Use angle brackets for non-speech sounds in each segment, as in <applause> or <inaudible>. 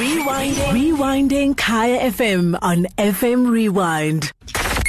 Rewinding. Rewinding Kaya FM on FM Rewind.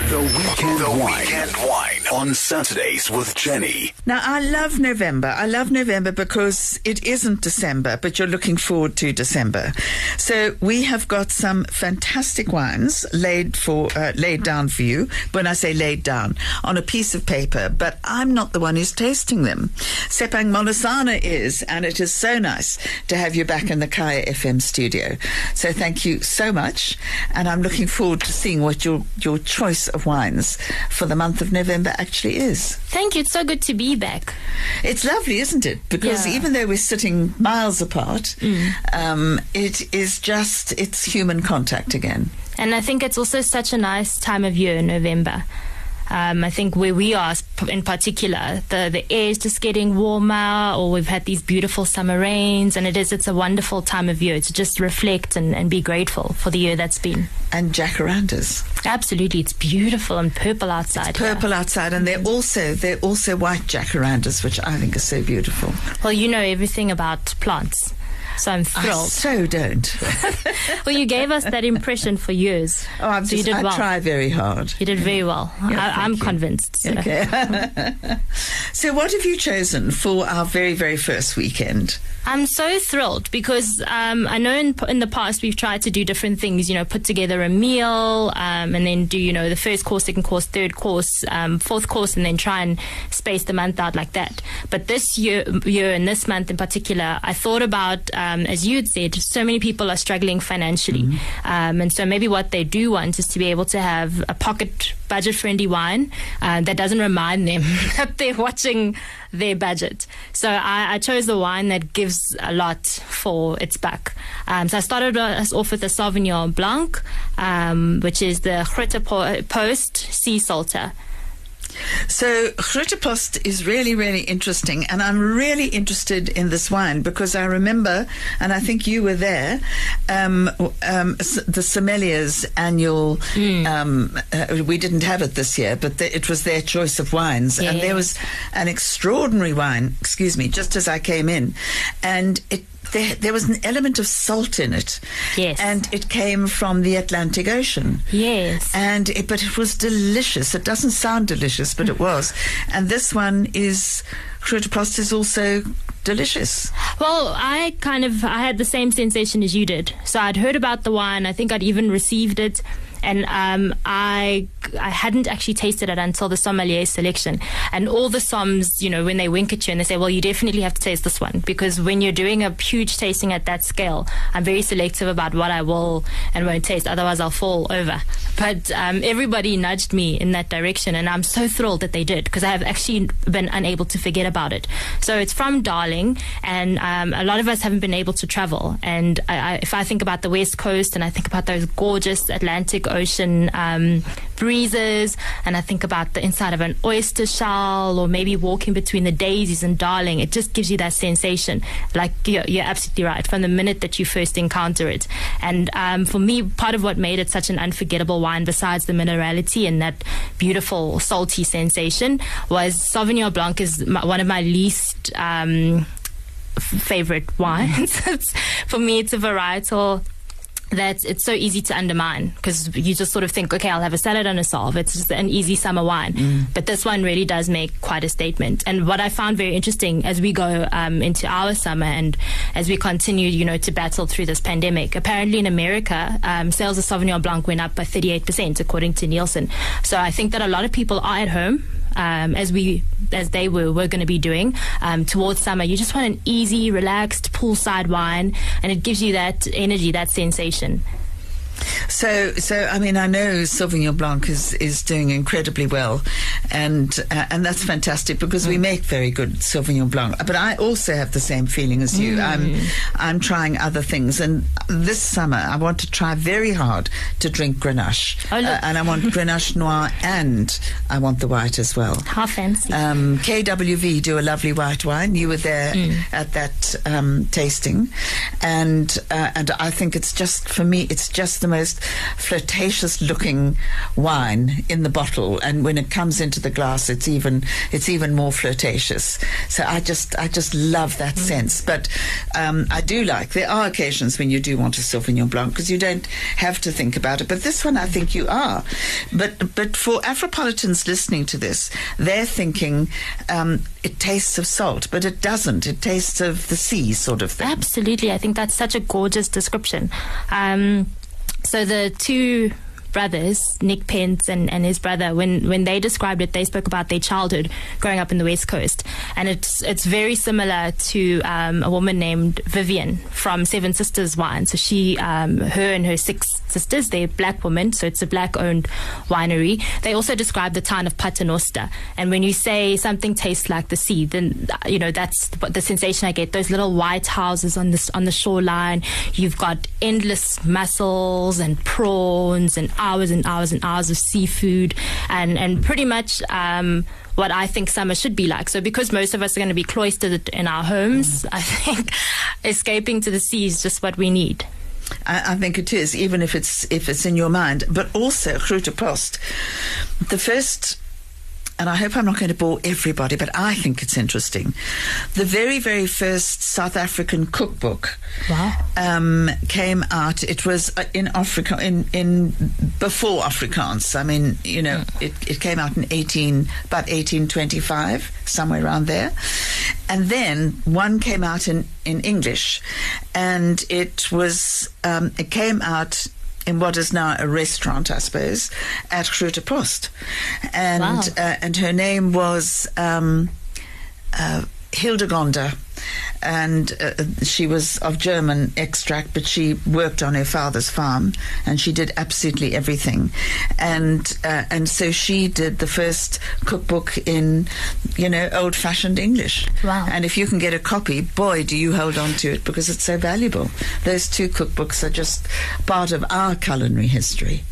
The Weekend the Weekend Wine on Saturdays with Jenny. Now, I love November. I love November because it isn't December, but you're looking forward to December. So we have got some fantastic wines laid for uh, laid down for you. When I say laid down, on a piece of paper, but I'm not the one who's tasting them. Tshepang Molisana is, and it is so nice to have you back in the Kaya FM studio. So thank you so much, and I'm looking forward to seeing what your your choice of wines for the month of November actually is. Thank you. It's so good to be back. It's lovely, isn't it? Because Yeah. even though we're sitting miles apart, um, it is just it's human contact again. And I think it's also such a nice time of year, November. Um, I think where we are in particular, the, the air is just getting warmer, or we've had these beautiful summer rains, and it is it's a wonderful time of year to just reflect and, and be grateful for the year that's been. And jacarandas, Absolutely, it's beautiful and purple outside. here. purple outside, and they're also they're also white jacarandas, which I think are so beautiful. Well, you know everything about plants, so I'm I thrilled. so don't. <laughs> well, you gave us that impression for years. Oh, I'm so you just, did I well. try very hard. You did very well. Yeah, I, I'm you. convinced. so. <laughs> Okay. <laughs> so, what have you chosen for our very, very first weekend? I'm so thrilled because um, I know in, in the past we've tried to do different things, you know, put together a meal um, and then do, you know, the first course, second course, third course, um, fourth course, and then try and space the month out like that. But this year, year and this month in particular, I thought about, um, as you had said, so many people are struggling financially. Um, and so maybe what they do want is to be able to have a pocket budget friendly wine uh, that doesn't remind them <laughs> that they're watching their budget. So I, I chose the wine that gives a lot for its buck. Um, so I started us off with the Sauvignon Blanc, um, which is the Groote Post Sea Salter. So Groote Post is really, really interesting, and I'm really interested in this wine because I remember, and I think you were there, um, um, the Sommelier's annual. Um, uh, we didn't have it this year, but the, it was their choice of wines, and there was an extraordinary wine. Excuse me, just as I came in, and it. There, there was an element of salt in it, Yes. and it came from the Atlantic Ocean. Yes. And it, but it was delicious. It doesn't sound delicious, but it mm. was. And this one is Groote Post is also delicious. Well, I kind of I had the same sensation as you did. So I'd heard about the wine. I think I'd even received it, and um, I I hadn't actually tasted it until the sommelier selection. And all the somms, you know, when they wink at you and they say, "Well, you definitely have to taste this one," because when you're doing a huge tasting at that scale, I'm very selective about what I will and won't taste. Otherwise, I'll fall over. But um, everybody nudged me in that direction, and I'm so thrilled that they did because I have actually been unable to forget about it. So it's from Darling, and um, a lot of us haven't been able to travel. And I, I, if I think about the West Coast, and I think about those gorgeous Atlantic Ocean um, breezes, and I think about the inside of an oyster shell, or maybe walking between the daisies and Darling, it just gives you that sensation. Like you're, you're absolutely right from the minute that you first encounter it. And um, for me, part of what made it such an unforgettable wine, besides the minerality and that beautiful salty sensation, was Sauvignon Blanc is my, one of my least. Um, favorite <laughs> wines. For me, it's a varietal that it's so easy to undermine because you just sort of think, okay, I'll have a salad and a salve. It's just an easy summer wine. But this one really does make quite a statement. And what I found very interesting as we go um, into our summer and as we continue, you know, to battle through this pandemic, apparently in America, um, sales of Sauvignon Blanc went up by 38% according to Nielsen. So I think that a lot of people are at home um, as we as they were were going to be doing um, towards summer. You just want an easy, relaxed poolside wine, and it gives you that energy, that sensation. So, so I mean, I know Sauvignon Blanc is, is doing incredibly well, and uh, and that's fantastic because we make very good Sauvignon Blanc. But I also have the same feeling as you. I'm I'm trying other things, and this summer I want to try very hard to drink Grenache, Oh. Uh, and I want Grenache <laughs> Noir, and I want the white as well. How fancy! Um, KWV do a lovely white wine. You were there at that um, tasting, and uh, and I think it's just for me, it's just the most flirtatious looking wine in the bottle, and when it comes into the glass, it's even it's even more flirtatious. So I just I just love that sense. But um, I do like there are occasions when you do want a Sauvignon Blanc because you don't have to think about it. But this one, I think you are. But but for Afropolitans listening to this, they're thinking um, it tastes of salt, but it doesn't. It tastes of the sea, sort of thing. Absolutely. I think that's such a gorgeous description. Um, so the two brothers, Nick Pentz and, and his brother, when, when they described it, they spoke about their childhood growing up in the West Coast. And it's, it's very similar to um, a woman named Vivian from Seven Sisters Wine. So she, um, her and her six sisters, they're black women, so it's a black owned winery. They also describe the town of Paternoster. And when you say something tastes like the sea, then, you know, that's the sensation I get. Those little white houses on this, on the shoreline. You've got endless mussels and prawns and hours and hours and hours of seafood and, and pretty much, um, what I think summer should be like. So because most of us are going to be cloistered in our homes, I think <laughs> escaping to the sea is just what we need. I, I think it is, even if it's if it's in your mind. But also, Groote Post, the first. And I hope I'm not going to bore everybody, but I think it's interesting. The very, very first South African cookbook Wow. um, came out. It was uh, in Africa in in before Afrikaans. I mean, you know, it, it came out in eighteen about eighteen twenty five, somewhere around there. And then one came out in in English, and it was um, it came out. In what is now a restaurant, I suppose, at Groote Post, and Wow. uh, and her name was um, uh, Hildagonda, and uh, she was of German extract, but she worked on her father's farm, and she did absolutely everything, and uh, and so she did the first cookbook in, you know, old-fashioned English. Wow. And if you can get a copy, boy, do you hold on to it because it's so valuable. Those two cookbooks are just part of our culinary history.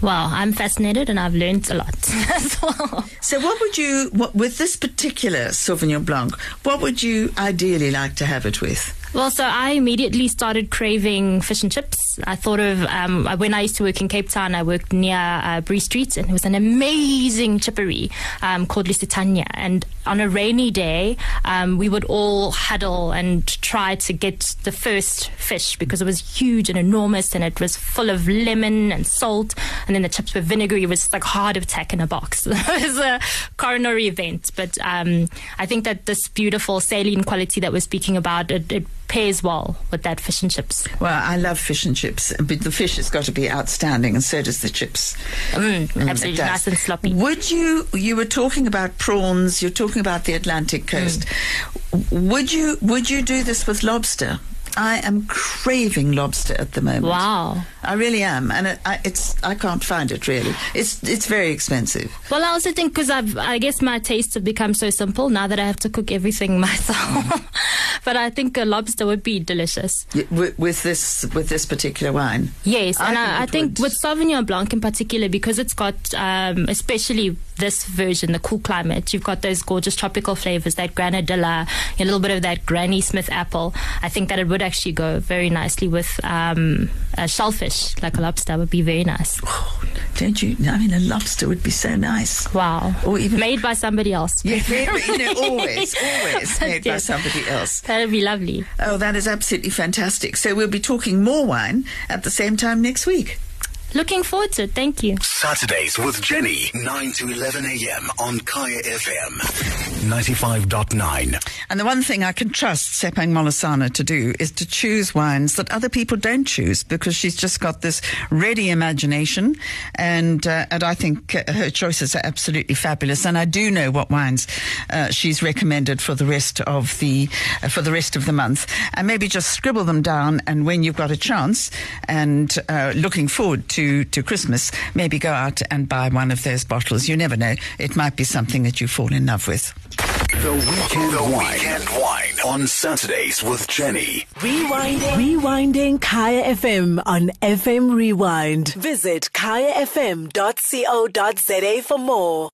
Wow, I'm fascinated and I've learned a lot <laughs> as well. So, what would you, what, with this particular Sauvignon Blanc, what would you ideally like to have it with? Well, so I immediately started craving fish and chips. I thought of um, when I used to work in Cape Town, I worked near uh, Bree Street, and it was an amazing chippery um, called Lusitania. And on a rainy day, um, we would all huddle and try to get the first fish because it was huge and enormous, and it was full of lemon and salt. And then the chips were vinegary. It was like heart attack in a box. <laughs> it was a coronary event. But um, I think that this beautiful saline quality that we're speaking about, it, it pairs well with that fish and chips. Well, I love fish and chips, but the fish has got to be outstanding, and so does the chips. Mm, Mm, absolutely nice and sloppy. Would you? You were talking about prawns. You're talking about the Atlantic coast. Would you? Would you do this with lobster? I am craving lobster at the moment. Wow. I really am, and it, I, it's I can't find it really. It's it's very expensive. Well, I also think because I've, I guess my tastes have become so simple now that I have to cook everything <laughs> myself. But I think a lobster would be delicious. Y- With, with this with this particular wine. Yes, I and think I, I think would. with Sauvignon Blanc in particular, because it's got, um, especially this version, the cool climate, you've got those gorgeous tropical flavors, that granadilla, a little bit of that Granny Smith apple. I think that it would actually go very nicely with um, a shellfish, like a lobster, would be very nice. Don't you? I mean, a lobster would be so nice. Wow. Or even- made by somebody else. <laughs> Yeah, very- you know, always, <laughs> always made by somebody else. That'd be lovely. Oh, that is absolutely fantastic. So we'll be talking more wine at the same time next week. Looking forward to it. Thank you. Saturdays with Jenny, 9 to 11 a.m. on Kaya FM 95.9. And the one thing I can trust Tshepang Molisana to do is to choose wines that other people don't choose because she's just got this ready imagination. And, uh, and I think uh, her choices are absolutely fabulous. And I do know what wines uh, she's recommended for the rest of the, uh, for the rest of the month. And maybe just scribble them down. And when you've got a chance and uh, looking forward to, to Christmas, maybe go out and buy one of those bottles. You never know. It might be something that you fall in love with. The Weekend Wine. Weekend Wine on Saturdays with Jenny. Rewinding. Rewinding Kaya FM on FM Rewind. Visit kayafm.co.za for more.